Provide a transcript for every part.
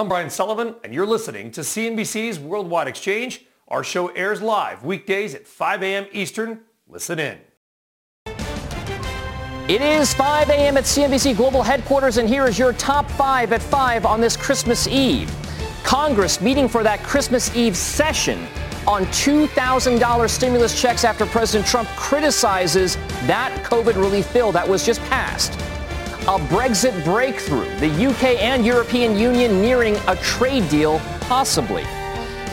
I'm Brian Sullivan, and you're listening to CNBC's Worldwide Exchange. Our show airs live weekdays at 5 a.m. Eastern. Listen in. It is 5 a.m. at CNBC Global Headquarters, and here is your top five at 5 on this Christmas Eve. Congress meeting for that Christmas Eve session on $2,000 stimulus checks after President Trump criticizes that COVID relief bill that was just passed a Brexit breakthrough, the UK and European Union nearing a trade deal, possibly.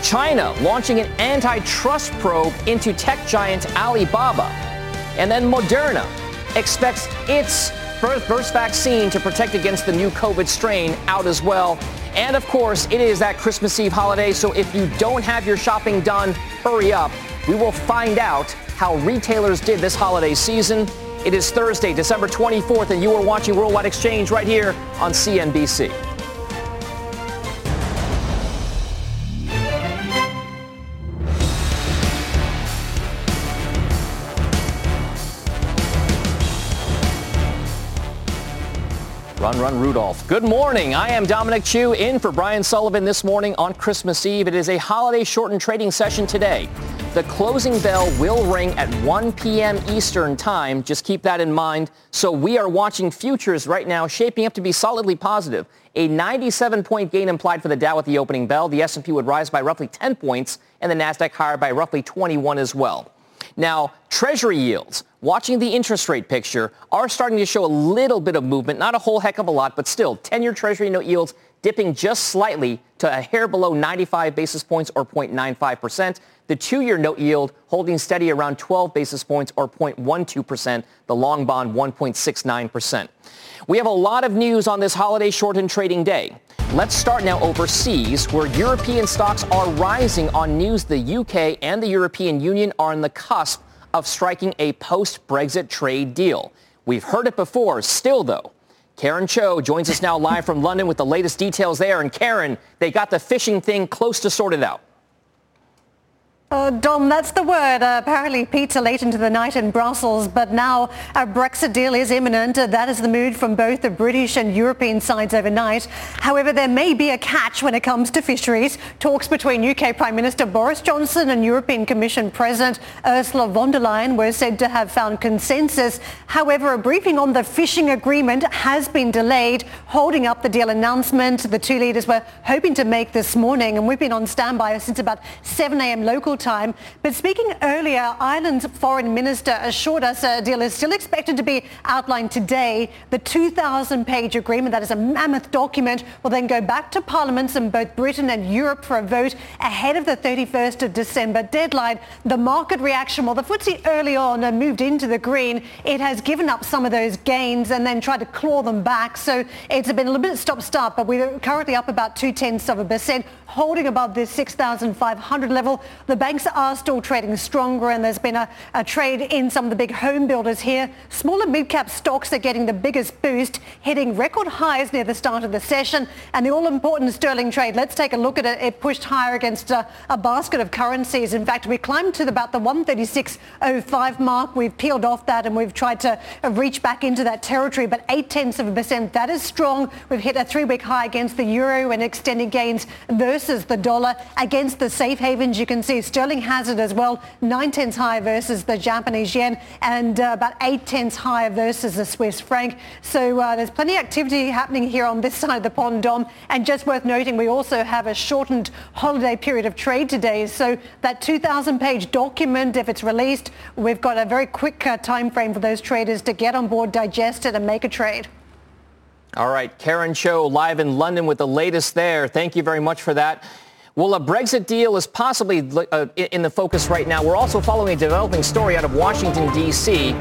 China launching an antitrust probe into tech giant Alibaba. And then Moderna expects its first vaccine to protect against the new COVID strain out as well. And of course, it is that Christmas Eve holiday, so if you don't have your shopping done, hurry up. We will find out how retailers did this holiday season it is Thursday, December 24th, and you are watching Worldwide Exchange right here on CNBC. Run, run, Rudolph. Good morning. I am Dominic Chu in for Brian Sullivan this morning on Christmas Eve. It is a holiday shortened trading session today. The closing bell will ring at 1 p.m. Eastern Time. Just keep that in mind. So we are watching futures right now shaping up to be solidly positive. A 97-point gain implied for the Dow at the opening bell. The S&P would rise by roughly 10 points and the Nasdaq higher by roughly 21 as well. Now, Treasury yields, watching the interest rate picture, are starting to show a little bit of movement, not a whole heck of a lot, but still 10-year Treasury note yields dipping just slightly to a hair below 95 basis points or 0.95%. The two-year note yield holding steady around 12 basis points or 0.12%. The long bond 1.69%. We have a lot of news on this holiday shortened trading day. Let's start now overseas, where European stocks are rising on news the UK and the European Union are on the cusp of striking a post-Brexit trade deal. We've heard it before. Still, though, Karen Tso joins us now live from London with the latest details there. And Karen, they got the fishing thing close to sorted out. Uh, Dom, that's the word. Uh, apparently pizza late into the night in Brussels, but now a Brexit deal is imminent. Uh, that is the mood from both the British and European sides overnight. However, there may be a catch when it comes to fisheries. Talks between UK Prime Minister Boris Johnson and European Commission President Ursula von der Leyen were said to have found consensus. However, a briefing on the fishing agreement has been delayed, holding up the deal announcement the two leaders were hoping to make this morning. And we've been on standby since about 7 a.m. local time. But speaking earlier, Ireland's foreign minister assured us a deal is still expected to be outlined today. The 2,000-page agreement, that is a mammoth document, will then go back to parliaments in both Britain and Europe for a vote ahead of the 31st of December deadline. The market reaction, well, the FTSE early on uh, moved into the green. It has given up some of those gains and then tried to claw them back. So it's been a little bit stop-start, but we're currently up about two-tenths of a percent, holding above this 6,500 level. The banks are still trading stronger and there's been a, a trade in some of the big home builders here. Smaller mid-cap stocks are getting the biggest boost, hitting record highs near the start of the session. And the all-important sterling trade, let's take a look at it. It pushed higher against a, a basket of currencies. In fact, we climbed to about the 136.05 mark. We've peeled off that and we've tried to reach back into that territory, but eight tenths of a percent, that is strong. We've hit a three-week high against the euro and extended gains versus the dollar. Against the safe havens, you can see Sterling has it as well, nine tenths higher versus the Japanese yen and uh, about eight tenths higher versus the Swiss franc. So uh, there's plenty of activity happening here on this side of the pond, Dom. And just worth noting, we also have a shortened holiday period of trade today. So that 2,000 page document, if it's released, we've got a very quick uh, time frame for those traders to get on board, digest it and make a trade. All right, Karen Tso live in London with the latest there. Thank you very much for that. Well, a Brexit deal is possibly uh, in the focus right now. We're also following a developing story out of Washington, D.C.,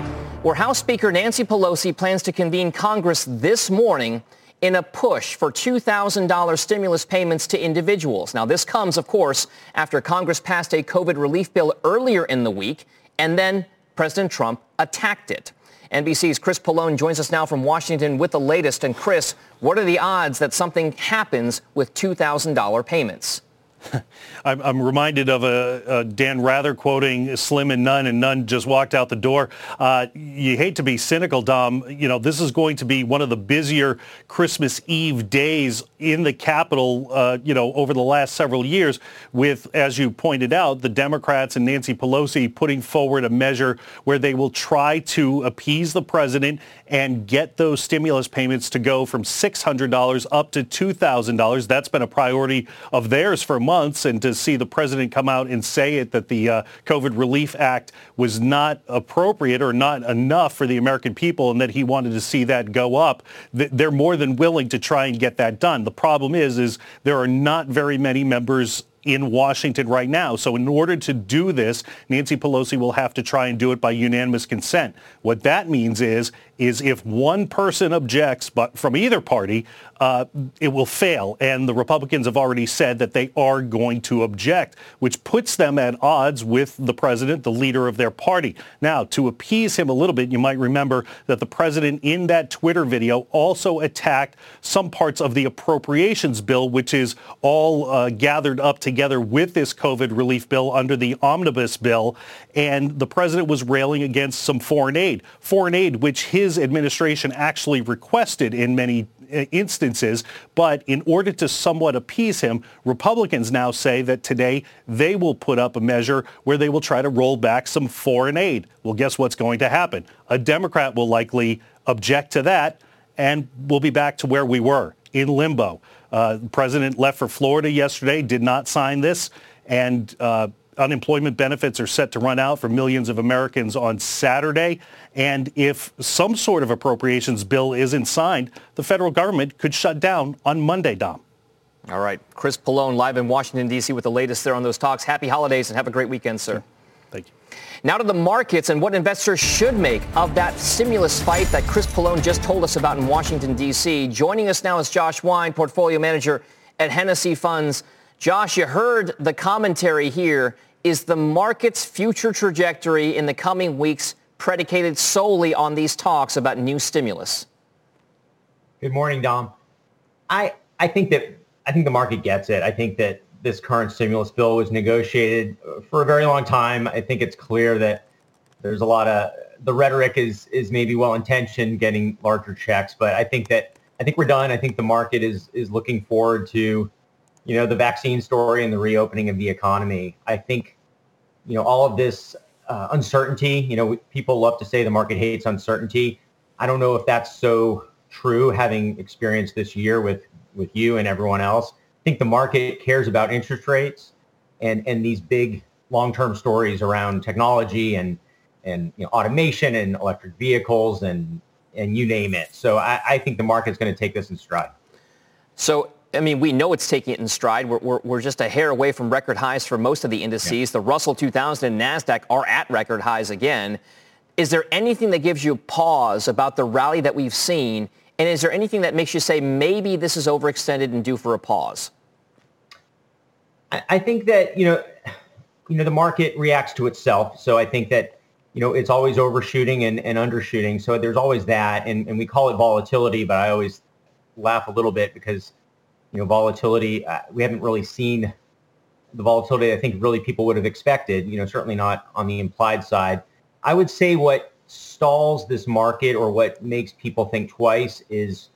where House Speaker Nancy Pelosi plans to convene Congress this morning in a push for $2,000 stimulus payments to individuals. Now, this comes, of course, after Congress passed a COVID relief bill earlier in the week, and then President Trump attacked it. NBC's Chris Pollone joins us now from Washington with the latest. And Chris, what are the odds that something happens with $2,000 payments? I'm, I'm, reminded of a, a, Dan Rather quoting Slim and Nunn, and Nunn just walked out the door. Uh, you hate to be cynical, Dom. You know, this is going to be one of the busier Christmas Eve days in the Capitol, uh, you know, over the last several years with, as you pointed out, the Democrats and Nancy Pelosi putting forward a measure where they will try to appease the president and get those stimulus payments to go from $600 up to $2,000. That's been a priority of theirs for months. And to see the president come out and say it, that the uh, COVID Relief Act was not appropriate or not enough for the American people and that he wanted to see that go up, they're more than willing to try and get that done. The problem is, is there are not very many members in Washington right now. So in order to do this, Nancy Pelosi will have to try and do it by unanimous consent. What that means is, is if one person objects, but from either party, uh, it will fail. And the Republicans have already said that they are going to object, which puts them at odds with the president, the leader of their party. Now, to appease him a little bit, you might remember that the president in that Twitter video also attacked some parts of the appropriations bill, which is all uh, gathered up together with this COVID relief bill under the omnibus bill. And the president was railing against some foreign aid, foreign aid, which his administration actually requested in many uh, instances. But in order to somewhat appease him, Republicans now say that today they will put up a measure where they will try to roll back some foreign aid. Well, guess what's going to happen? A Democrat will likely object to that, and we'll be back to where we were in limbo. Uh, the president left for Florida yesterday, did not sign this, and uh, unemployment benefits are set to run out for millions of Americans on Saturday. And if some sort of appropriations bill isn't signed, the federal government could shut down on Monday, Dom. All right. Chris Pollone live in Washington, D.C. with the latest there on those talks. Happy holidays and have a great weekend, sir. Thank you. Now to the markets and what investors should make of that stimulus fight that Chris Pollone just told us about in Washington, D.C. Joining us now is Josh Wein, portfolio manager at Hennessy Funds. Josh, you heard the commentary here. Is the market's future trajectory in the coming weeks predicated solely on these talks about new stimulus? Good morning, Dom. I, I think that I think the market gets it. I think that this current stimulus bill was negotiated uh, for a very long time. I think it's clear that there's a lot of the rhetoric is is maybe well intentioned, getting larger checks, but I think that I think we're done. I think the market is is looking forward to, you know, the vaccine story and the reopening of the economy. I think, you know, all of this uh, uncertainty. You know, people love to say the market hates uncertainty. I don't know if that's so true, having experienced this year with with you and everyone else. I think the market cares about interest rates and and these big long-term stories around technology and and you know, automation and electric vehicles and and you name it. So I, I think the market's going to take this in stride. So I mean, we know it's taking it in stride. We're, we're, we're just a hair away from record highs for most of the indices. Yeah. The Russell 2000 and NASDAQ are at record highs again. Is there anything that gives you pause about the rally that we've seen? And is there anything that makes you say maybe this is overextended and due for a pause? I, I think that, you know, you know, the market reacts to itself. So I think that, you know, it's always overshooting and, and undershooting. So there's always that. And, and we call it volatility, but I always laugh a little bit because you know, volatility. Uh, we haven't really seen the volatility I think really people would have expected. You know, certainly not on the implied side. I would say what stalls this market or what makes people think twice is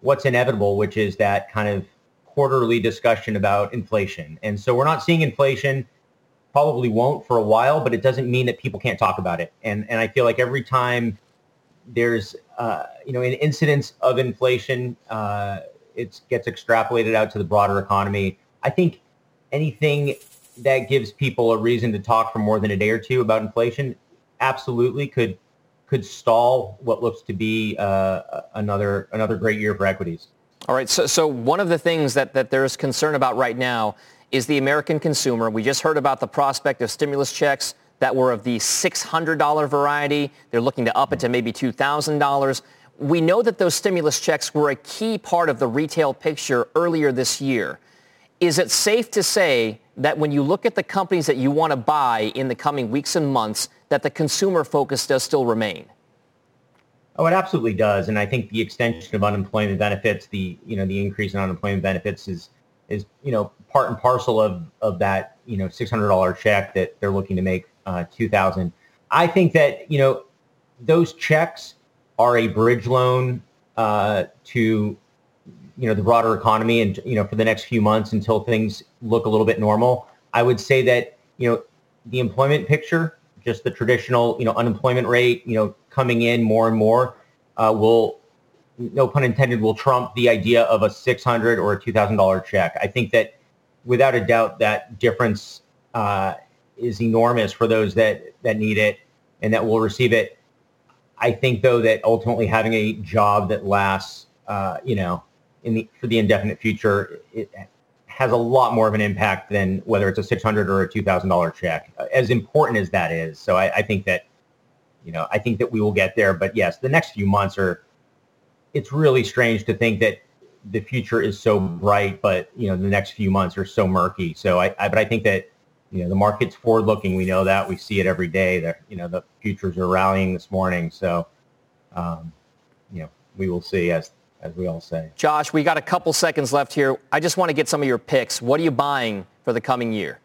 what's inevitable, which is that kind of quarterly discussion about inflation. And so we're not seeing inflation, probably won't for a while, but it doesn't mean that people can't talk about it. And and I feel like every time there's uh, you know an incidence of inflation, uh, it gets extrapolated out to the broader economy. I think anything that gives people a reason to talk for more than a day or two about inflation absolutely could could stall what looks to be uh, another another great year for equities. All right. So, so one of the things that, that there's concern about right now is the American consumer. We just heard about the prospect of stimulus checks that were of the $600 variety. They're looking to up it to maybe $2,000. We know that those stimulus checks were a key part of the retail picture earlier this year. Is it safe to say that when you look at the companies that you want to buy in the coming weeks and months, that the consumer focus does still remain? Oh, it absolutely does, and I think the extension of unemployment benefits, the you know the increase in unemployment benefits is is you know part and parcel of of that you know six hundred dollar check that they're looking to make uh, two thousand. I think that you know those checks are a bridge loan uh, to you know the broader economy and you know for the next few months until things look a little bit normal. I would say that you know the employment picture, just the traditional you know unemployment rate, you know coming in more and more, uh, will no pun intended will trump the idea of a six hundred or a two thousand dollar check. I think that without a doubt that difference uh, is enormous for those that that need it and that will receive it. I think though that ultimately having a job that lasts, uh, you know, in the for the indefinite future, it has a lot more of an impact than whether it's a six hundred or a two thousand dollar check. As important as that is, so I, I think that, you know, I think that we will get there. But yes, the next few months are. It's really strange to think that the future is so bright, but you know the next few months are so murky. So I, I but I think that you know the market's forward looking. We know that we see it every day. That you know the futures are rallying this morning. So um, you know we will see as as we all say. Josh, we got a couple seconds left here. I just want to get some of your picks. What are you buying for the coming year?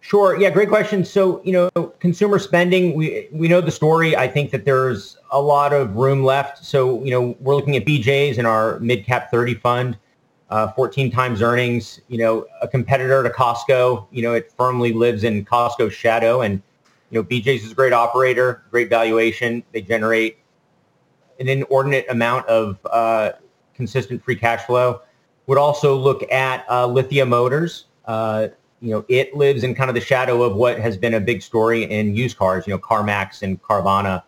Sure. Yeah, great question. So, you know, consumer spending, we we know the story. I think that there's a lot of room left. So, you know, we're looking at BJ's in our mid cap 30 fund, uh, 14 times earnings. You know, a competitor to Costco. You know, it firmly lives in Costco's shadow, and you know, BJ's is a great operator, great valuation. They generate an inordinate amount of uh, consistent free cash flow. Would also look at uh, Lithia Motors. Uh, you know, it lives in kind of the shadow of what has been a big story in used cars. You know, CarMax and Carvana.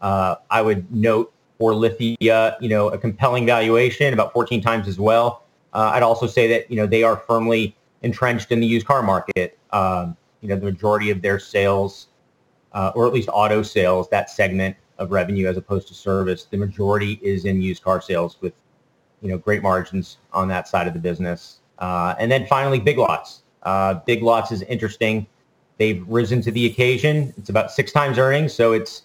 Uh, I would note for Lithia, you know, a compelling valuation, about 14 times as well. Uh, I'd also say that you know they are firmly entrenched in the used car market. Um, you know, the majority of their sales, uh, or at least auto sales, that segment of revenue as opposed to service. The majority is in used car sales with, you know, great margins on that side of the business. Uh, and then finally, Big Lots. Uh, Big Lots is interesting. They've risen to the occasion. It's about six times earnings, so it's,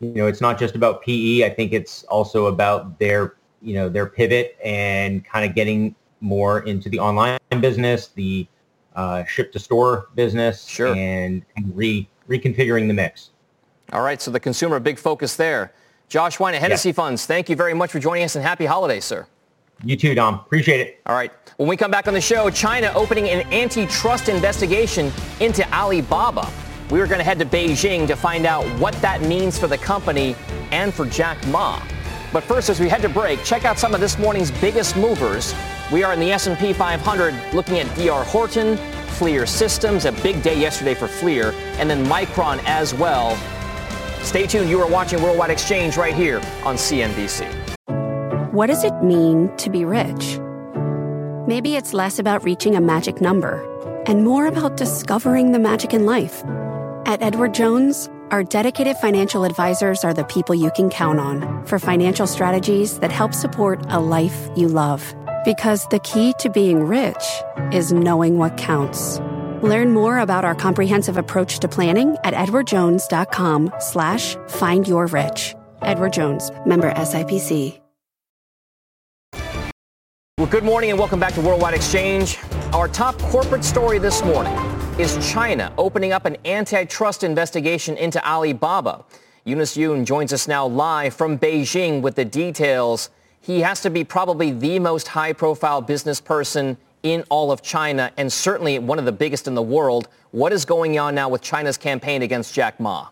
you know, it's not just about PE. I think it's also about their, you know, their pivot and kind of getting more into the online business, the uh, ship to store business, sure. and re reconfiguring the mix. All right, so the consumer, big focus there. Josh Wein at Hennessy yeah. Funds, thank you very much for joining us and happy holidays, sir. You too, Dom. Appreciate it. All right. When we come back on the show, China opening an antitrust investigation into Alibaba. We are going to head to Beijing to find out what that means for the company and for Jack Ma. But first, as we head to break, check out some of this morning's biggest movers. We are in the S&P 500 looking at DR Horton, FLIR Systems, a big day yesterday for FLIR, and then Micron as well. Stay tuned. You are watching Worldwide Exchange right here on CNBC. What does it mean to be rich? Maybe it's less about reaching a magic number and more about discovering the magic in life. At Edward Jones, our dedicated financial advisors are the people you can count on for financial strategies that help support a life you love. Because the key to being rich is knowing what counts. Learn more about our comprehensive approach to planning at edwardjones.com slash find your rich. Edward Jones, member SIPC. Well, good morning and welcome back to Worldwide Exchange. Our top corporate story this morning is China opening up an antitrust investigation into Alibaba. Eunice Yoon joins us now live from Beijing with the details. He has to be probably the most high-profile business person in all of China and certainly one of the biggest in the world. What is going on now with China's campaign against Jack Ma?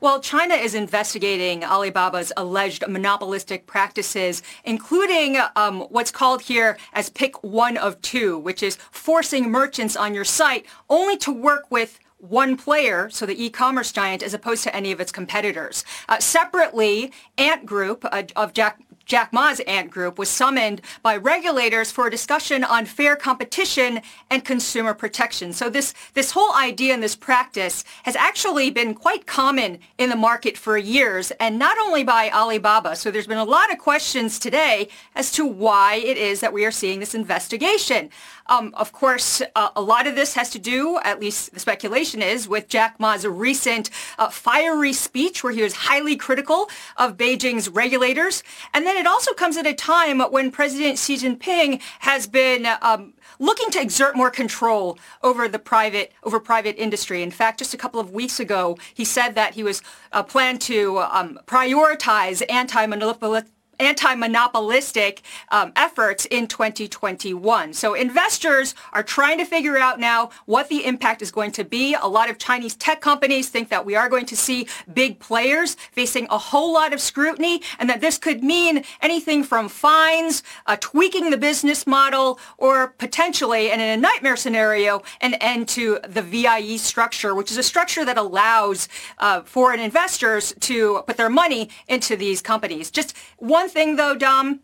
Well, China is investigating Alibaba's alleged monopolistic practices, including um, what's called here as pick one of two, which is forcing merchants on your site only to work with one player, so the e-commerce giant, as opposed to any of its competitors. Uh, separately, Ant Group uh, of Jack Jack Ma's Ant Group, was summoned by regulators for a discussion on fair competition and consumer protection. So this, this whole idea and this practice has actually been quite common in the market for years, and not only by Alibaba. So there's been a lot of questions today as to why it is that we are seeing this investigation. Um, of course, uh, a lot of this has to do, at least the speculation is, with Jack Ma's recent uh, fiery speech where he was highly critical of Beijing's regulators. And then it also comes at a time when President Xi Jinping has been um, looking to exert more control over the private over private industry. In fact, just a couple of weeks ago, he said that he was uh, planned to um, prioritize anti-monopoly anti-monopolistic um, efforts in 2021. So investors are trying to figure out now what the impact is going to be. A lot of Chinese tech companies think that we are going to see big players facing a whole lot of scrutiny and that this could mean anything from fines, uh, tweaking the business model, or potentially, and in a nightmare scenario, an end to the VIE structure, which is a structure that allows uh, foreign investors to put their money into these companies. Just one one thing, though, Dom,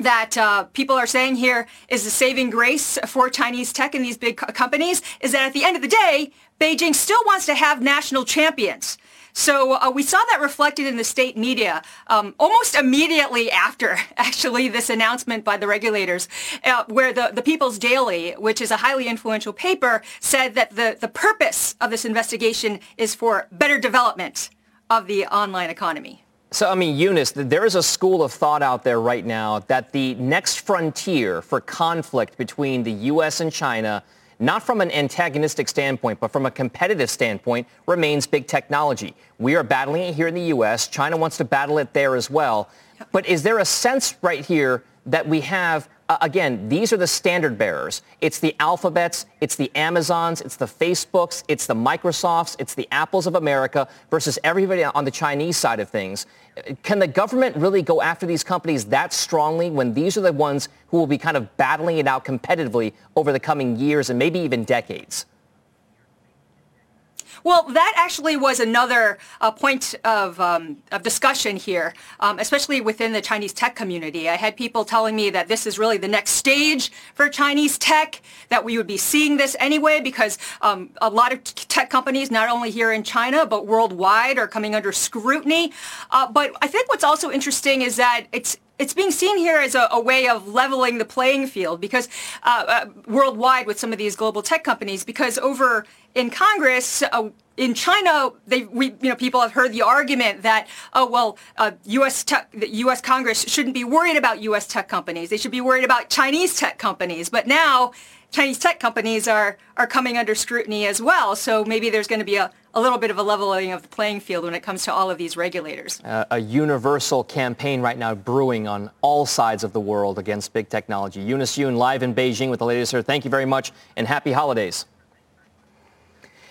that uh, people are saying here is the saving grace for Chinese tech and these big co- companies is that at the end of the day, Beijing still wants to have national champions. So uh, we saw that reflected in the state media um, almost immediately after, actually, this announcement by the regulators, uh, where the, the People's Daily, which is a highly influential paper, said that the, the purpose of this investigation is for better development of the online economy. So, I mean, Eunice, there is a school of thought out there right now that the next frontier for conflict between the U.S. and China, not from an antagonistic standpoint, but from a competitive standpoint, remains big technology. We are battling it here in the U.S. China wants to battle it there as well. But is there a sense right here that we have again, these are the standard bearers. It's the Alphabets, it's the Amazons, it's the Facebooks, it's the Microsofts, it's the Apples of America versus everybody on the Chinese side of things. Can the government really go after these companies that strongly when these are the ones who will be kind of battling it out competitively over the coming years and maybe even decades? Well, that actually was another uh, point of, um, of discussion here, um, especially within the Chinese tech community. I had people telling me that this is really the next stage for Chinese tech, that we would be seeing this anyway because um, a lot of tech companies, not only here in China, but worldwide are coming under scrutiny. Uh, but I think what's also interesting is that it's it's being seen here as a, a, way of leveling the playing field because uh, uh, worldwide with some of these global tech companies because over in Congress, uh, in China, they we you know people have heard the argument that oh well, uh, U.S. Tech, the U.S. Congress shouldn't be worried about U.S. tech companies. They should be worried about Chinese tech companies. But now Chinese tech companies are are coming under scrutiny as well. So maybe there's going to be a, a little bit of a leveling of the playing field when it comes to all of these regulators. Uh, a universal campaign right now brewing on all sides of the world against big technology. Eunice Yoon live in Beijing with the latest here. Thank you very much and happy holidays.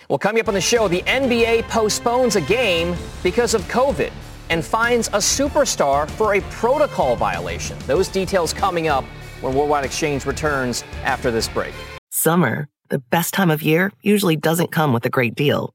Well, coming up on the show, the NBA postpones a game because of COVID and finds a superstar for a protocol violation. Those details coming up when Worldwide Exchange returns after this break. Summer, the best time of year, usually doesn't come with a great deal.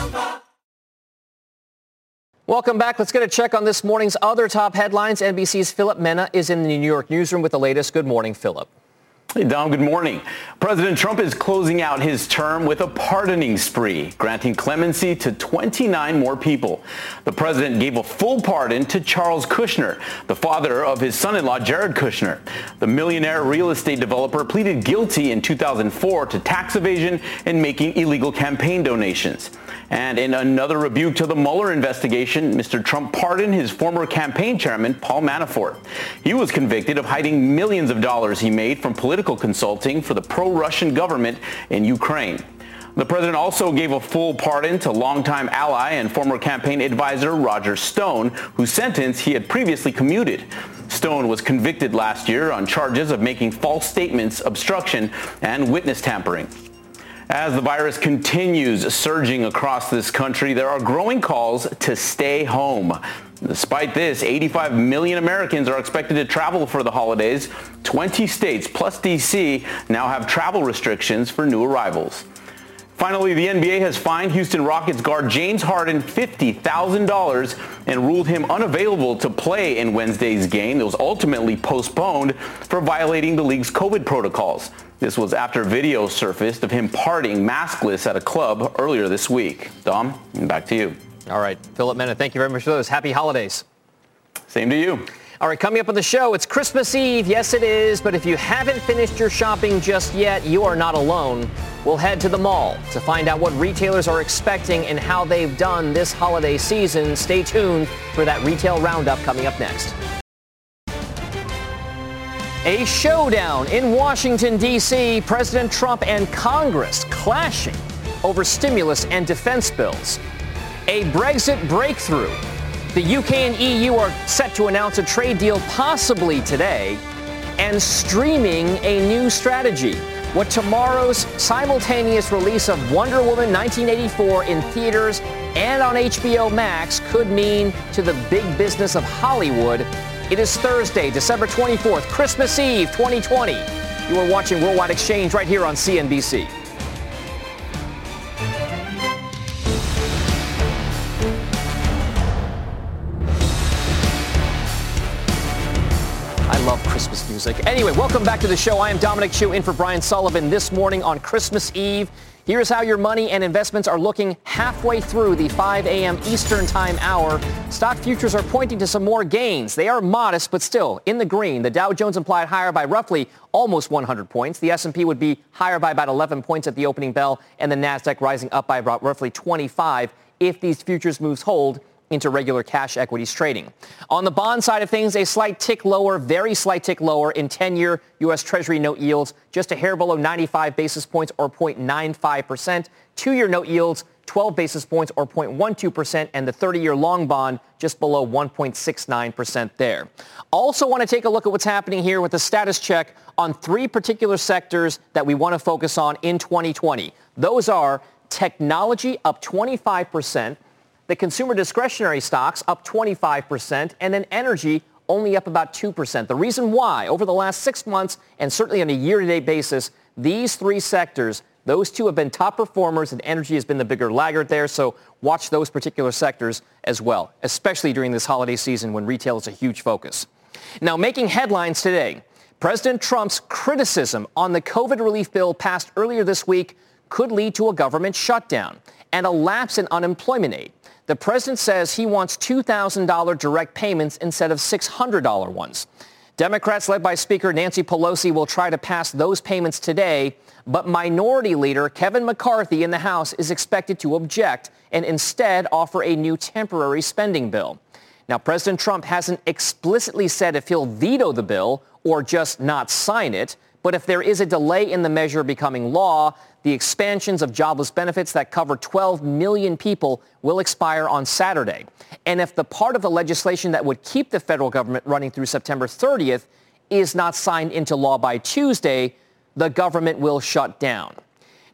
Welcome back. Let's get a check on this morning's other top headlines. NBC's Philip Mena is in the New York newsroom with the latest. Good morning, Philip. Hey, Dom, good morning. President Trump is closing out his term with a pardoning spree, granting clemency to 29 more people. The president gave a full pardon to Charles Kushner, the father of his son-in-law Jared Kushner. The millionaire real estate developer pleaded guilty in 2004 to tax evasion and making illegal campaign donations. And in another rebuke to the Mueller investigation, Mr. Trump pardoned his former campaign chairman, Paul Manafort. He was convicted of hiding millions of dollars he made from political consulting for the pro-Russian government in Ukraine. The president also gave a full pardon to longtime ally and former campaign advisor Roger Stone, whose sentence he had previously commuted. Stone was convicted last year on charges of making false statements, obstruction, and witness tampering. As the virus continues surging across this country, there are growing calls to stay home. Despite this, 85 million Americans are expected to travel for the holidays. 20 states plus D.C. now have travel restrictions for new arrivals. Finally, the NBA has fined Houston Rockets guard James Harden $50,000 and ruled him unavailable to play in Wednesday's game that was ultimately postponed for violating the league's COVID protocols. This was after video surfaced of him partying maskless at a club earlier this week. Dom, back to you. All right, Philip Mena, thank you very much for those. Happy holidays. Same to you. All right, coming up on the show, it's Christmas Eve. Yes, it is. But if you haven't finished your shopping just yet, you are not alone. We'll head to the mall to find out what retailers are expecting and how they've done this holiday season. Stay tuned for that retail roundup coming up next. A showdown in Washington, D.C. President Trump and Congress clashing over stimulus and defense bills. A Brexit breakthrough. The UK and EU are set to announce a trade deal possibly today. And streaming a new strategy. What tomorrow's simultaneous release of Wonder Woman 1984 in theaters and on HBO Max could mean to the big business of Hollywood it is Thursday, December 24th, Christmas Eve 2020. You are watching Worldwide Exchange right here on CNBC. Music. Anyway, welcome back to the show. I am Dominic Chu in for Brian Sullivan this morning on Christmas Eve. Here's how your money and investments are looking halfway through the 5 a.m. Eastern Time hour. Stock futures are pointing to some more gains. They are modest, but still in the green. The Dow Jones implied higher by roughly almost 100 points. The S&P would be higher by about 11 points at the opening bell, and the Nasdaq rising up by about roughly 25 if these futures moves hold into regular cash equities trading. On the bond side of things, a slight tick lower, very slight tick lower in 10-year U.S. Treasury note yields, just a hair below 95 basis points or 0.95%. Two-year note yields, 12 basis points or 0.12%, and the 30-year long bond just below 1.69% there. Also want to take a look at what's happening here with the status check on three particular sectors that we want to focus on in 2020. Those are technology up 25%, the consumer discretionary stocks up 25%, and then energy only up about 2%. The reason why, over the last six months and certainly on a year-to-date basis, these three sectors, those two have been top performers and energy has been the bigger laggard there. So watch those particular sectors as well, especially during this holiday season when retail is a huge focus. Now, making headlines today, President Trump's criticism on the COVID relief bill passed earlier this week could lead to a government shutdown and a lapse in unemployment aid. The president says he wants $2,000 direct payments instead of $600 ones. Democrats led by Speaker Nancy Pelosi will try to pass those payments today, but Minority Leader Kevin McCarthy in the House is expected to object and instead offer a new temporary spending bill. Now, President Trump hasn't explicitly said if he'll veto the bill or just not sign it, but if there is a delay in the measure becoming law, the expansions of jobless benefits that cover 12 million people will expire on Saturday. And if the part of the legislation that would keep the federal government running through September 30th is not signed into law by Tuesday, the government will shut down.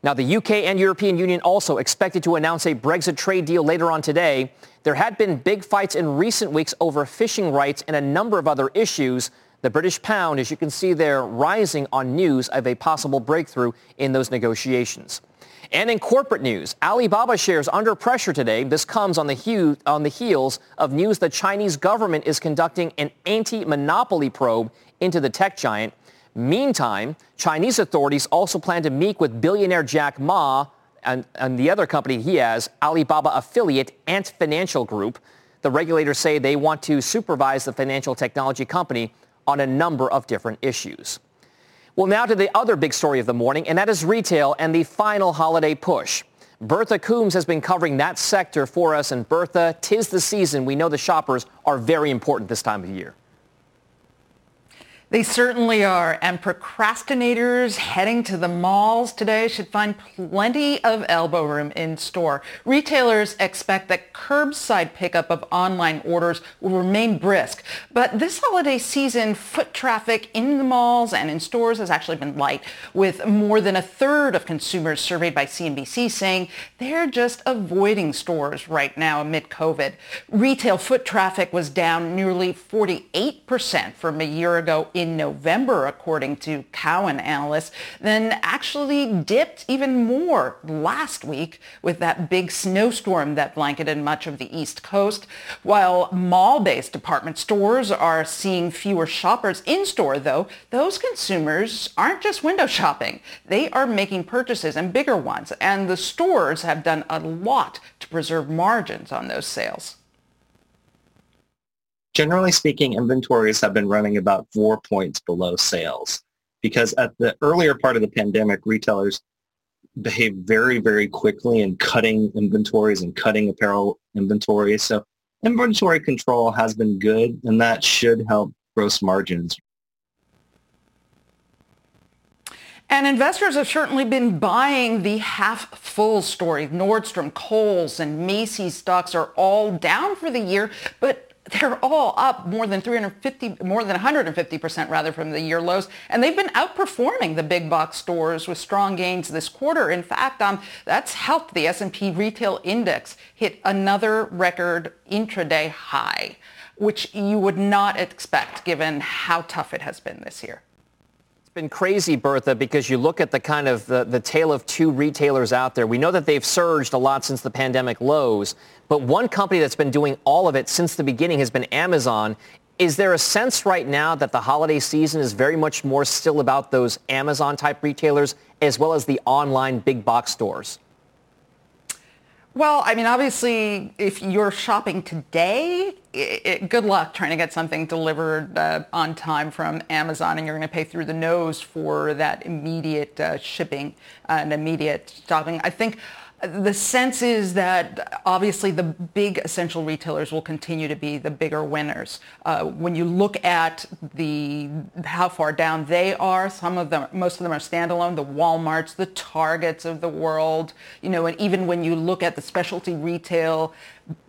Now, the UK and European Union also expected to announce a Brexit trade deal later on today. There had been big fights in recent weeks over fishing rights and a number of other issues. The British pound, as you can see there, rising on news of a possible breakthrough in those negotiations. And in corporate news, Alibaba shares under pressure today. This comes on the, he- on the heels of news the Chinese government is conducting an anti-monopoly probe into the tech giant. Meantime, Chinese authorities also plan to meet with billionaire Jack Ma and, and the other company he has, Alibaba affiliate Ant Financial Group. The regulators say they want to supervise the financial technology company on a number of different issues. Well, now to the other big story of the morning, and that is retail and the final holiday push. Bertha Coombs has been covering that sector for us. And Bertha, tis the season. We know the shoppers are very important this time of year. They certainly are. And procrastinators heading to the malls today should find plenty of elbow room in store. Retailers expect that curbside pickup of online orders will remain brisk. But this holiday season, foot traffic in the malls and in stores has actually been light, with more than a third of consumers surveyed by CNBC saying they're just avoiding stores right now amid COVID. Retail foot traffic was down nearly 48% from a year ago in November, according to Cowen analysts, then actually dipped even more last week with that big snowstorm that blanketed much of the East Coast. While mall-based department stores are seeing fewer shoppers in store, though, those consumers aren't just window shopping. They are making purchases and bigger ones, and the stores have done a lot to preserve margins on those sales generally speaking, inventories have been running about four points below sales because at the earlier part of the pandemic, retailers behaved very, very quickly in cutting inventories and cutting apparel inventories. So inventory control has been good and that should help gross margins. And investors have certainly been buying the half full story. Nordstrom, Kohl's, and Macy's stocks are all down for the year, but they're all up more than 350, more than 150% rather from the year lows. And they've been outperforming the big box stores with strong gains this quarter. In fact, um, that's helped the S&P retail index hit another record intraday high, which you would not expect given how tough it has been this year been crazy, Bertha, because you look at the kind of the, the tale of two retailers out there. We know that they've surged a lot since the pandemic lows, but one company that's been doing all of it since the beginning has been Amazon. Is there a sense right now that the holiday season is very much more still about those Amazon type retailers as well as the online big box stores? Well, I mean, obviously, if you're shopping today, it, it, good luck trying to get something delivered uh, on time from Amazon, and you're going to pay through the nose for that immediate uh, shipping and immediate shopping. I think the sense is that obviously the big essential retailers will continue to be the bigger winners. Uh, when you look at the how far down they are, some of them, most of them are standalone. The WalMarts, the Targets of the world, you know, and even when you look at the specialty retail,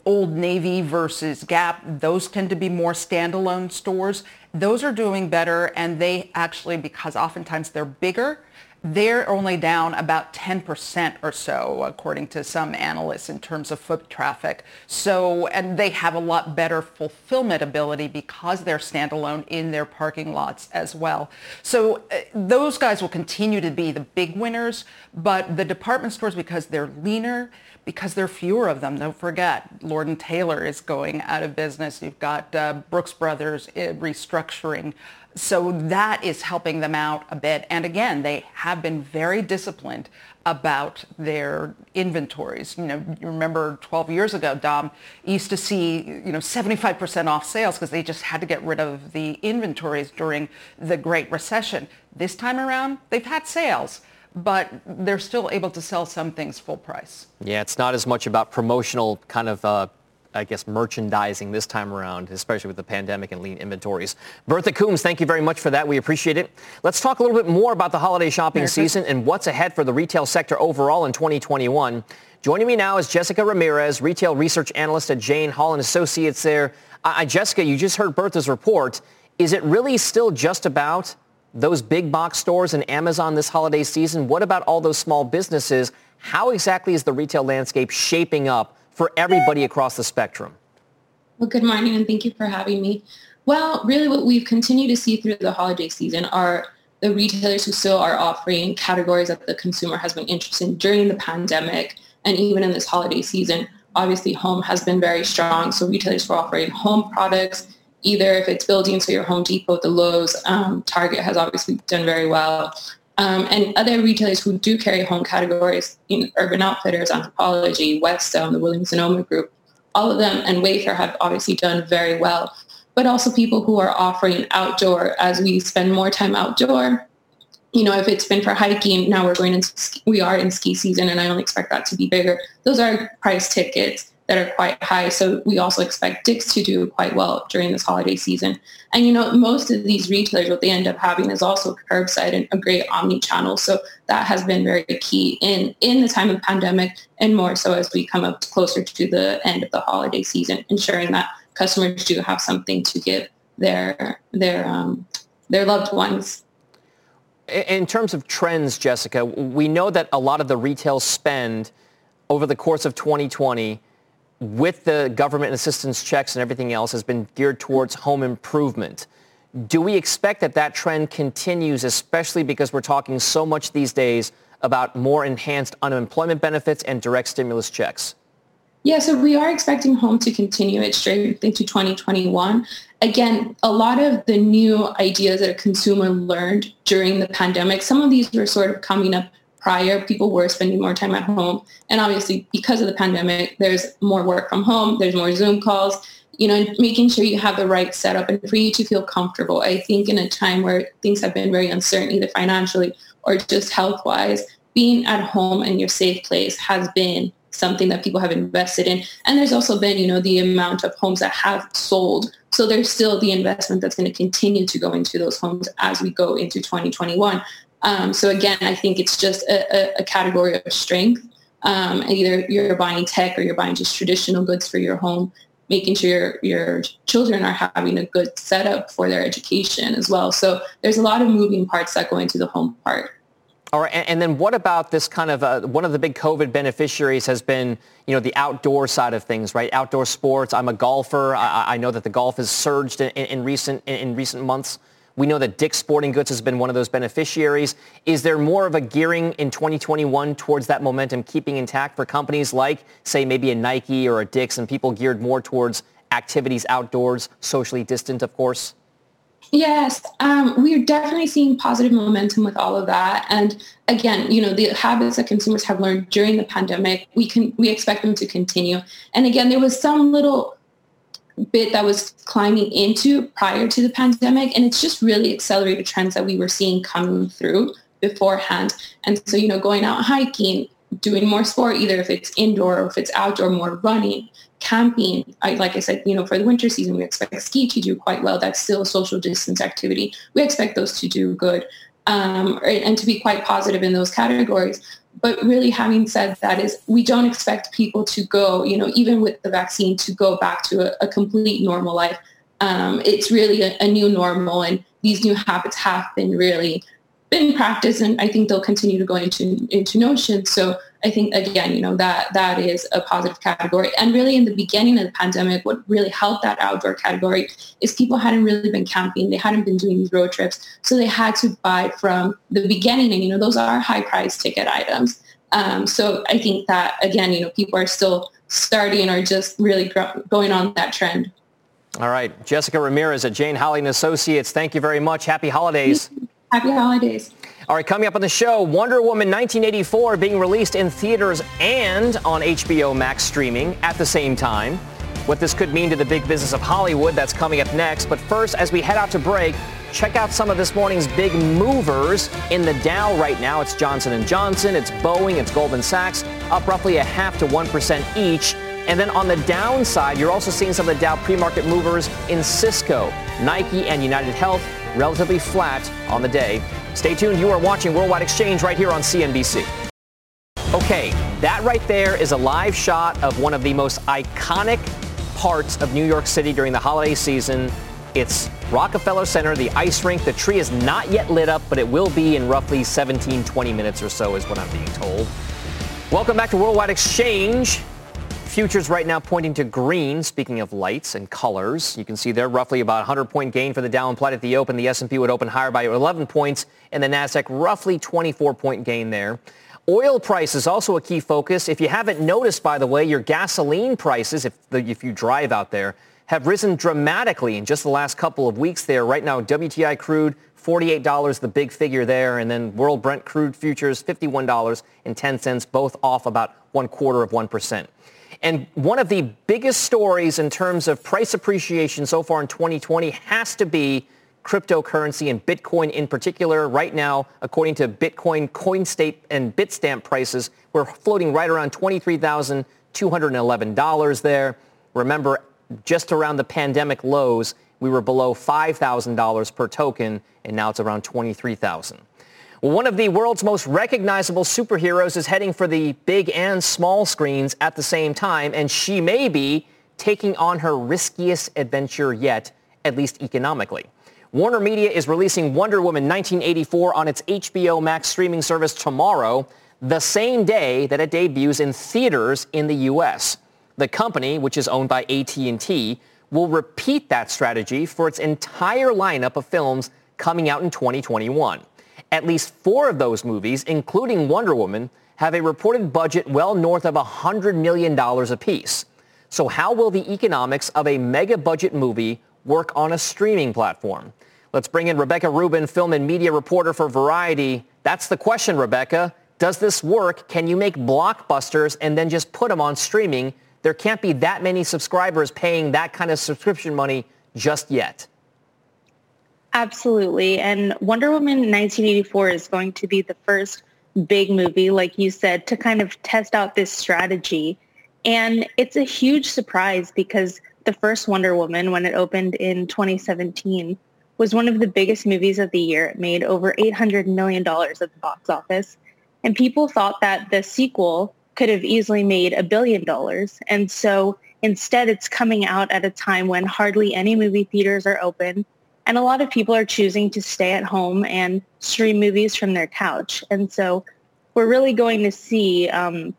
Old Navy versus Gap, those tend to be more standalone stores. Those are doing better, and they actually, because oftentimes they're bigger they're only down about 10% or so, according to some analysts, in terms of foot traffic. So, and they have a lot better fulfillment ability because they're standalone in their parking lots as well. So uh, those guys will continue to be the big winners, but the department stores, because they're leaner, because there are fewer of them. Don't forget, Lord & Taylor is going out of business. You've got uh, Brooks Brothers uh, restructuring. So that is helping them out a bit. And again, they have been very disciplined about their inventories. You know, you remember 12 years ago, Dom used to see, you know, 75% off sales because they just had to get rid of the inventories during the Great Recession. This time around, they've had sales but they're still able to sell some things full price. Yeah, it's not as much about promotional kind of uh, I guess, merchandising this time around, especially with the pandemic and lean inventories. Bertha Coombs, thank you very much for that. We appreciate it. Let's talk a little bit more about the holiday shopping Merry season Christmas. and what's ahead for the retail sector overall in 2021. Joining me now is Jessica Ramirez, retail research analyst at Jane Hali and Associates there. Uh, Jessica, you just heard Bertha's report. Is it really still just about those big box stores and Amazon this holiday season? What about all those small businesses? How exactly is the retail landscape shaping up for everybody across the spectrum? Well, good morning and thank you for having me. Well, really what we've continued to see through the holiday season are the retailers who still are offering categories that the consumer has been interested in during the pandemic and even in this holiday season. Obviously, home has been very strong, so retailers were offering home products, either if it's building, so your Home Depot, the Lowe's, um, Target has obviously done very well. Um, and other retailers who do carry home categories, know, Urban Outfitters, Anthropologie, Weststone, the Williams Sonoma Group, all of them and Wayfair have obviously done very well. But also people who are offering outdoor as we spend more time outdoor. You know, if it's been for hiking, now we're going into we are in ski season, and I don't expect that to be bigger. Those are price tickets that are quite high. So we also expect Dick's to do quite well during this holiday season. And you know, most of these retailers, what they end up having is also curbside and a great omni-channel. So that has been very key in in the time of pandemic, and more so as we come up closer to the end of the holiday season, ensuring that customers do have something to give their their um, their loved ones. In terms of trends, Jessica, we know that a lot of the retail spend over the course of 2020 with the government assistance checks and everything else has been geared towards home improvement. Do we expect that that trend continues, especially because we're talking so much these days about more enhanced unemployment benefits and direct stimulus checks? Yeah, so we are expecting home to continue its strength into 2021. Again, a lot of the new ideas that a consumer learned during the pandemic, some of these were sort of coming up prior, people were spending more time at home. And obviously, because of the pandemic, there's more work from home, there's more Zoom calls, you know, making sure you have the right setup and for you to feel comfortable. I think in a time where things have been very uncertain, either financially or just health-wise, being at home in your safe place has been something that people have invested in. And there's also been, you know, the amount of homes that have sold. So there's still the investment that's going to continue to go into those homes as we go into 2021. Um, so again, I think it's just a, a, a category of strength. Um, either you're buying tech or you're buying just traditional goods for your home, making sure your, your children are having a good setup for their education as well. So there's a lot of moving parts that go into the home part. All right, and, then what about this kind of uh, one of the big COVID beneficiaries has been, you know, the outdoor side of things, right? Outdoor sports. I'm a golfer. I, I know that the golf has surged in, in recent in recent months. We know that Dick's Sporting Goods has been one of those beneficiaries. Is there more of a gearing in 2021 towards that momentum keeping intact for companies like, say, maybe a Nike or a Dick's and people geared more towards activities outdoors, socially distant, of course? Yes, um, we're definitely seeing positive momentum with all of that. And again, you know, the habits that consumers have learned during the pandemic, we can we expect them to continue. And again, there was some little bit that was climbing into prior to the pandemic. And it's just really accelerated trends that we were seeing coming through beforehand. And so, you know, going out hiking, doing more sport, either if it's indoor or if it's outdoor, more running, camping. I, like I said, you know, for the winter season, we expect ski to do quite well. That's still a social distance activity. We expect those to do good um, and to be quite positive in those categories. But really having said that is we don't expect people to go, you know, even with the vaccine to go back to a, a complete normal life. Um, it's really a, a new normal and these new habits have been really been practiced and I think they'll continue to go into into notion. So I think again, you know, that that is a positive category. And really in the beginning of the pandemic, what really helped that outdoor category is people hadn't really been camping. They hadn't been doing these road trips. So they had to buy from the beginning. And, you know, those are high price ticket items. Um, so I think that again, you know, people are still starting or just really going on that trend. All right. Jessica Ramirez at Jane Hali and Associates. Thank you very much. Happy holidays. Happy holidays. All right, coming up on the show, Wonder Woman 1984 being released in theaters and on HBO Max streaming at the same time. What this could mean to the big business of Hollywood, that's coming up next. But first, as we head out to break, check out some of this morning's big movers in the Dow right now. It's Johnson & Johnson, it's Boeing, it's Goldman Sachs, up roughly a half to 1% each. And then on the downside, you're also seeing some of the Dow pre-market movers in Cisco, Nike, and United Health relatively flat on the day. Stay tuned. You are watching Worldwide Exchange right here on CNBC. Okay, that right there is a live shot of one of the most iconic parts of New York City during the holiday season. It's Rockefeller Center, the ice rink. The tree is not yet lit up, but it will be in roughly 17, 20 minutes or so, is what I'm being told. Welcome back to Worldwide Exchange. Futures right now pointing to green. Speaking of lights and colors, you can see there roughly about 100 point gain for the Dow implied at the open. The S&P would open higher by 11 points, and the Nasdaq roughly 24 point gain there. Oil price is also a key focus. If you haven't noticed, by the way, your gasoline prices, if, the, if you drive out there, have risen dramatically in just the last couple of weeks there. Right now, WTI crude, $48, the big figure there, and then world Brent crude futures, $51.10, both off about one quarter of 1%. And one of the biggest stories in terms of price appreciation so far in 2020 has to be cryptocurrency and Bitcoin in particular. Right now, according to Bitcoin CoinDesk and Bitstamp prices, we're floating right around $23,211 there. Remember, just around the pandemic lows, we were below $5,000 per token, and now it's around 23,000. One of the world's most recognizable superheroes is heading for the big and small screens at the same time, and she may be taking on her riskiest adventure yet, at least economically. Warner Media is releasing Wonder Woman 1984 on its HBO Max streaming service tomorrow, the same day that it debuts in theaters in the U.S. The company, which is owned by AT&T, will repeat that strategy for its entire lineup of films coming out in 2021. At least four of those movies, including Wonder Woman, have a reported budget well north of $100 million apiece. So how will the economics of a mega budget movie work on a streaming platform? Let's bring in Rebecca Rubin, film and media reporter for Variety. That's the question, Rebecca. Does this work? Can you make blockbusters and then just put them on streaming? There can't be that many subscribers paying that kind of subscription money just yet. Absolutely. And Wonder Woman 1984 is going to be the first big movie, like you said, to kind of test out this strategy. And it's a huge surprise because the first Wonder Woman, when it opened in 2017, was one of the biggest movies of the year. It made over $800 million at the box office. And people thought that the sequel could have easily made a billion dollars. And so instead, it's coming out at a time when hardly any movie theaters are open and a lot of people are choosing to stay at home and stream movies from their couch. And so we're really going to see um,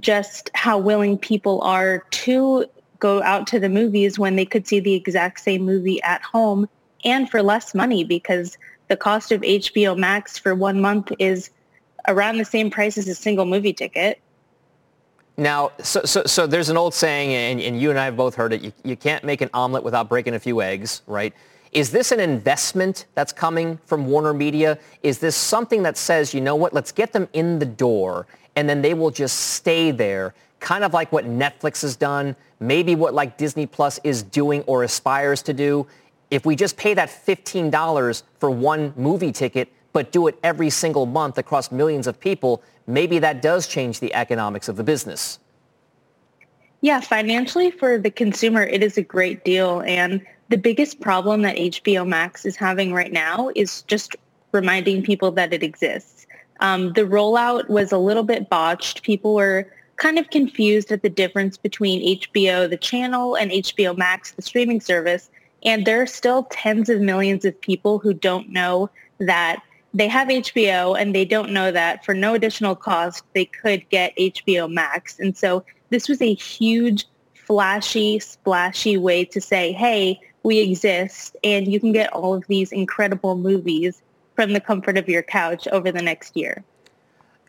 just how willing people are to go out to the movies when they could see the exact same movie at home and for less money because the cost of HBO Max for one month is around the same price as a single movie ticket. Now, so, so, so there's an old saying, and, and you and I have both heard it, you, you can't make an omelet without breaking a few eggs, right? Is this an investment that's coming from Warner Media? Is this something that says, you know what, let's get them in the door and then they will just stay there, kind of like what Netflix has done, maybe what like Disney Plus is doing or aspires to do? If we just pay that $15 for one movie ticket, but do it every single month across millions of people, maybe that does change the economics of the business. Yeah, financially for the consumer, it is a great deal. And the biggest problem that HBO Max is having right now is just reminding people that it exists. Um, the rollout was a little bit botched. People were kind of confused at the difference between HBO, the channel, and HBO Max, the streaming service. And there are still tens of millions of people who don't know that they have HBO and they don't know that for no additional cost, they could get HBO Max. And so this was a huge, flashy, splashy way to say, hey, we exist and you can get all of these incredible movies from the comfort of your couch over the next year.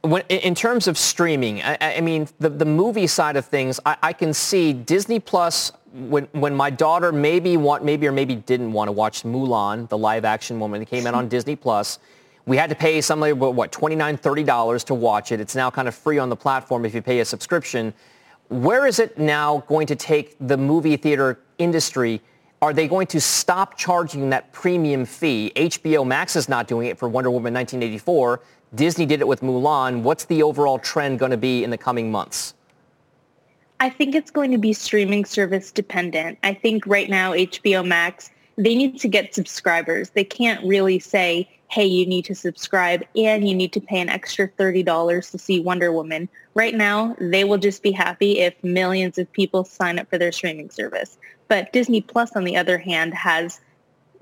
When, in terms of streaming, I, I, mean, the, the movie side of things, I, I can see Disney Plus, when, when my daughter maybe want, maybe or maybe didn't want to watch Mulan, the live action one, when it came out on Disney Plus, we had to pay something about what, $29, $30 to watch it. It's now kind of free on the platform if you pay a subscription. Where is it now going to take the movie theater industry are they going to stop charging that premium fee? HBO Max is not doing it for Wonder Woman 1984. Disney did it with Mulan. What's the overall trend going to be in the coming months? I think it's going to be streaming service dependent. I think right now HBO Max, they need to get subscribers. They can't really say, hey, you need to subscribe and you need to pay an extra $30 to see Wonder Woman. Right now, they will just be happy if millions of people sign up for their streaming service. But Disney Plus, on the other hand, has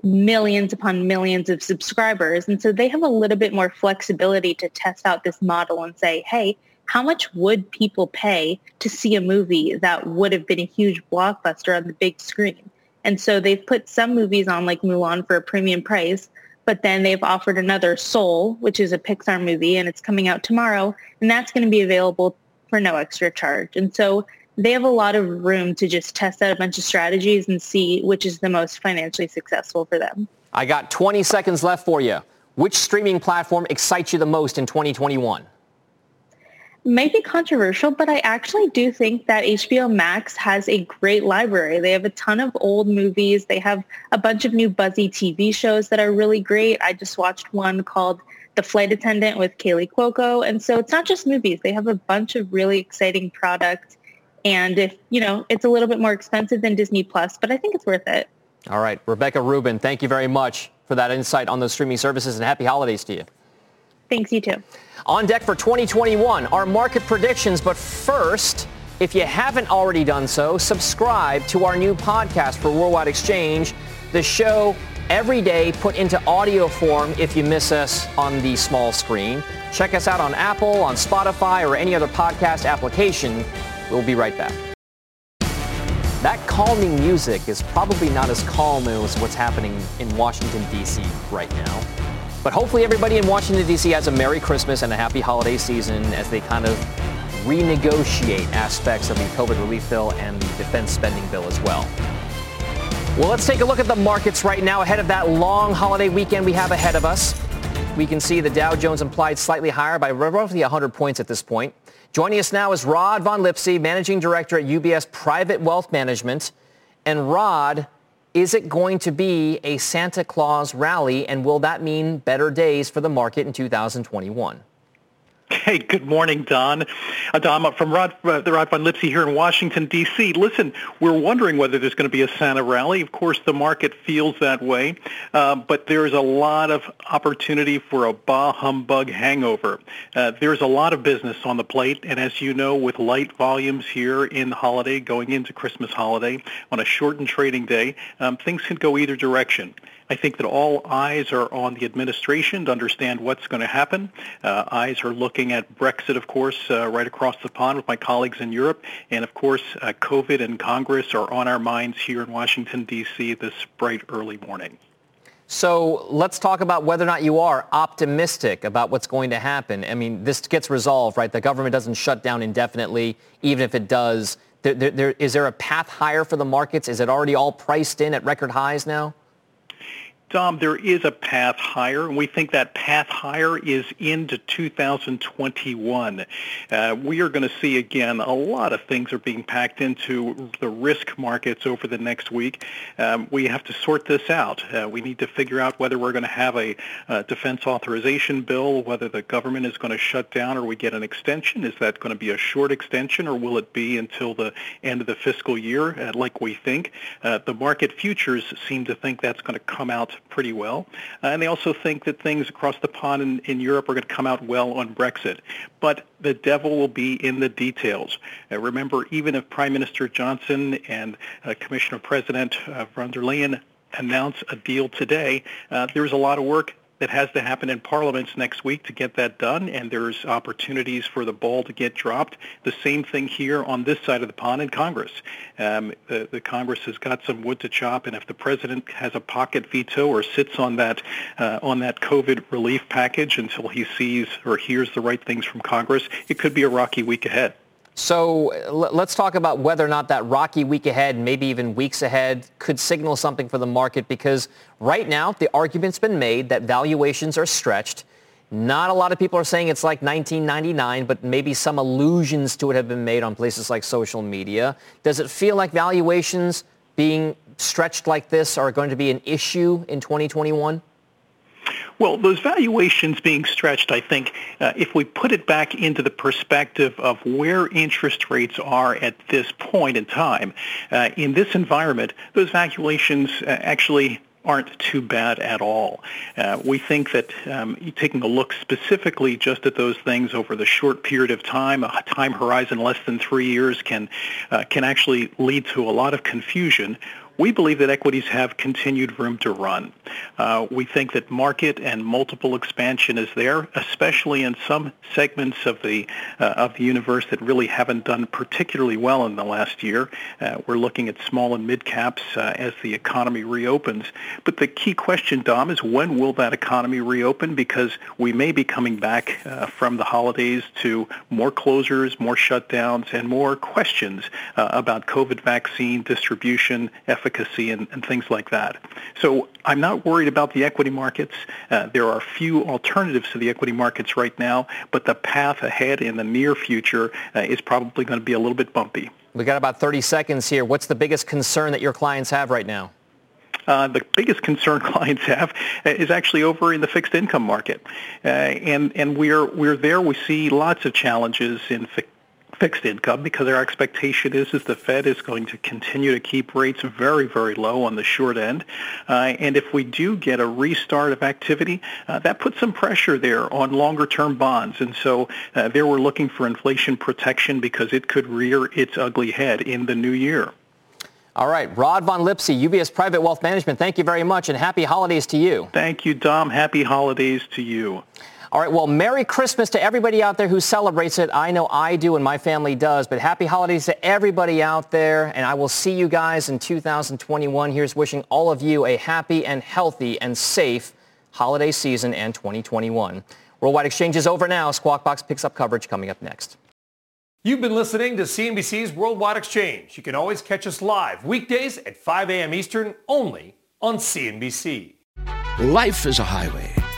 millions upon millions of subscribers. And so they have a little bit more flexibility to test out this model and say, hey, how much would people pay to see a movie that would have been a huge blockbuster on the big screen? And so they've put some movies on like Mulan for a premium price, but then they've offered another Soul, which is a Pixar movie, and it's coming out tomorrow, and that's going to be available for no extra charge. And so they have a lot of room to just test out a bunch of strategies and see which is the most financially successful for them. I got 20 seconds left for you. Which streaming platform excites you the most in 2021? Might be controversial, but I actually do think that HBO Max has a great library. They have a ton of old movies. They have a bunch of new buzzy TV shows that are really great. I just watched one called The Flight Attendant with Kaley Cuoco. And so it's not just movies. They have a bunch of really exciting products. And if, you know, it's a little bit more expensive than Disney Plus, but I think it's worth it. All right. Rebecca Rubin, thank you very much for that insight on those streaming services and happy holidays to you. Thanks, you too. On deck for 2021, our market predictions. But first, if you haven't already done so, subscribe to our new podcast for Worldwide Exchange, the show every day put into audio form if you miss us on the small screen. Check us out on Apple, on Spotify, or any other podcast application. We'll be right back. That calming music is probably not as calm as what's happening in Washington, D.C. right now. But hopefully everybody in Washington, D.C. has a Merry Christmas and a happy holiday season as they kind of renegotiate aspects of the COVID relief bill and the defense spending bill as well. Well, let's take a look at the markets right now ahead of that long holiday weekend we have ahead of us. We can see the Dow Jones implied slightly higher by roughly 100 points at this point. Joining us now is Rod von Lipsey, Managing Director at UBS Private Wealth Management. And Rod, is it going to be a Santa Claus rally, and will that mean better days for the market in 2021? Hey, good morning, Dom. Uh, Dom, from Rod, uh, the Rod von Lipsey here in Washington, D.C. Listen, we're wondering whether there's going to be a Santa rally. Of course, the market feels that way, uh, but there's a lot of opportunity for a bah humbug hangover. Uh, there's a lot of business on the plate, and as you know, with light volumes here in the holiday, going into Christmas holiday, on a shortened trading day, um, things can go either direction. I think that all eyes are on the administration to understand what's going to happen. Uh, eyes are looking at Brexit, of course, uh, right across the pond with my colleagues in Europe. And of course, uh, COVID and Congress are on our minds here in Washington, D.C. this bright early morning. So let's talk about whether or not you are optimistic about what's going to happen. I mean, this gets resolved, right? The government doesn't shut down indefinitely. Even if it does, there, there, is there a path higher for the markets? Is it already all priced in at record highs now? Dom, there is a path higher, and we think that path higher is into 2021. Uh, we are going to see, again, a lot of things are being packed into the risk markets over the next week. Um, we have to sort this out. Uh, we need to figure out whether we're going to have a defense authorization bill, whether the government is going to shut down or we get an extension. Is that going to be a short extension, or will it be until the end of the fiscal year, uh, like we think? Uh, the market futures seem to think that's going to come out pretty well. Uh, and they also think that things across the pond in, in Europe are going to come out well on Brexit. But the devil will be in the details. Uh, remember, even if Prime Minister Johnson and uh, Commissioner President uh, von der Leyen announce a deal today, uh, there's a lot of work that has to happen in parliaments next week to get that done, and there's opportunities for the ball to get dropped. The same thing here on this side of the pond in Congress. Um, the, the, Congress has got some wood to chop, and if the president has a pocket veto or sits on that uh, on that COVID relief package until he sees or hears the right things from Congress, it could be a rocky week ahead. So uh, let's talk about whether or not that rocky week ahead, maybe even weeks ahead, could signal something for the market because right now the argument's been made that valuations are stretched. Not a lot of people are saying it's like 1999, but maybe some allusions to it have been made on places like social media. Does it feel like valuations being stretched like this are going to be an issue in 2021? Well, those valuations being stretched, I think, uh, if we put it back into the perspective of where interest rates are at this point in time, uh, in this environment, those valuations uh, actually aren't too bad at all. Uh, we think that um, taking a look specifically just at those things over the short period of time, a time horizon less than three years, can uh, can actually lead to a lot of confusion we believe that equities have continued room to run. Uh, we think that market and multiple expansion is there, especially in some segments of the uh, of the universe that really haven't done particularly well in the last year. Uh, we're looking at small and mid caps uh, as the economy reopens. But the key question, Dom, is when will that economy reopen? Because we may be coming back uh, from the holidays to more closures, more shutdowns, and more questions uh, about COVID vaccine distribution, efficacy, and, and, things like that. So I'm not worried about the equity markets. Uh, there are few alternatives to the equity markets right now, but the path ahead in the near future uh, is probably going to be a little bit bumpy. We got about 30 seconds here. What's the biggest concern that your clients have right now? Uh, the biggest concern clients have uh, is actually over in the fixed income market, uh, and and we're we're there. We see lots of challenges in fi- fixed income because our expectation is is the Fed is going to continue to keep rates very very low on the short end, uh, and if we do get a restart of activity, uh, that puts some pressure there on longer term bonds, and so uh, there we're looking for inflation protection because it could rear its ugly head in the new year. All right, Rod Von Lipsey, UBS Private Wealth Management, thank you very much and happy holidays to you. Thank you, Dom. Happy holidays to you. All right, well, Merry Christmas to everybody out there who celebrates it. I know I do and my family does, but happy holidays to everybody out there. And I will see you guys in 2021. Here's wishing all of you a happy and healthy and safe holiday season and 2021. Worldwide Exchange is over now. Squawk Box picks up coverage coming up next. You've been listening to CNBC's Worldwide Exchange. You can always catch us live weekdays at 5 a.m. Eastern only on CNBC. Life is a highway,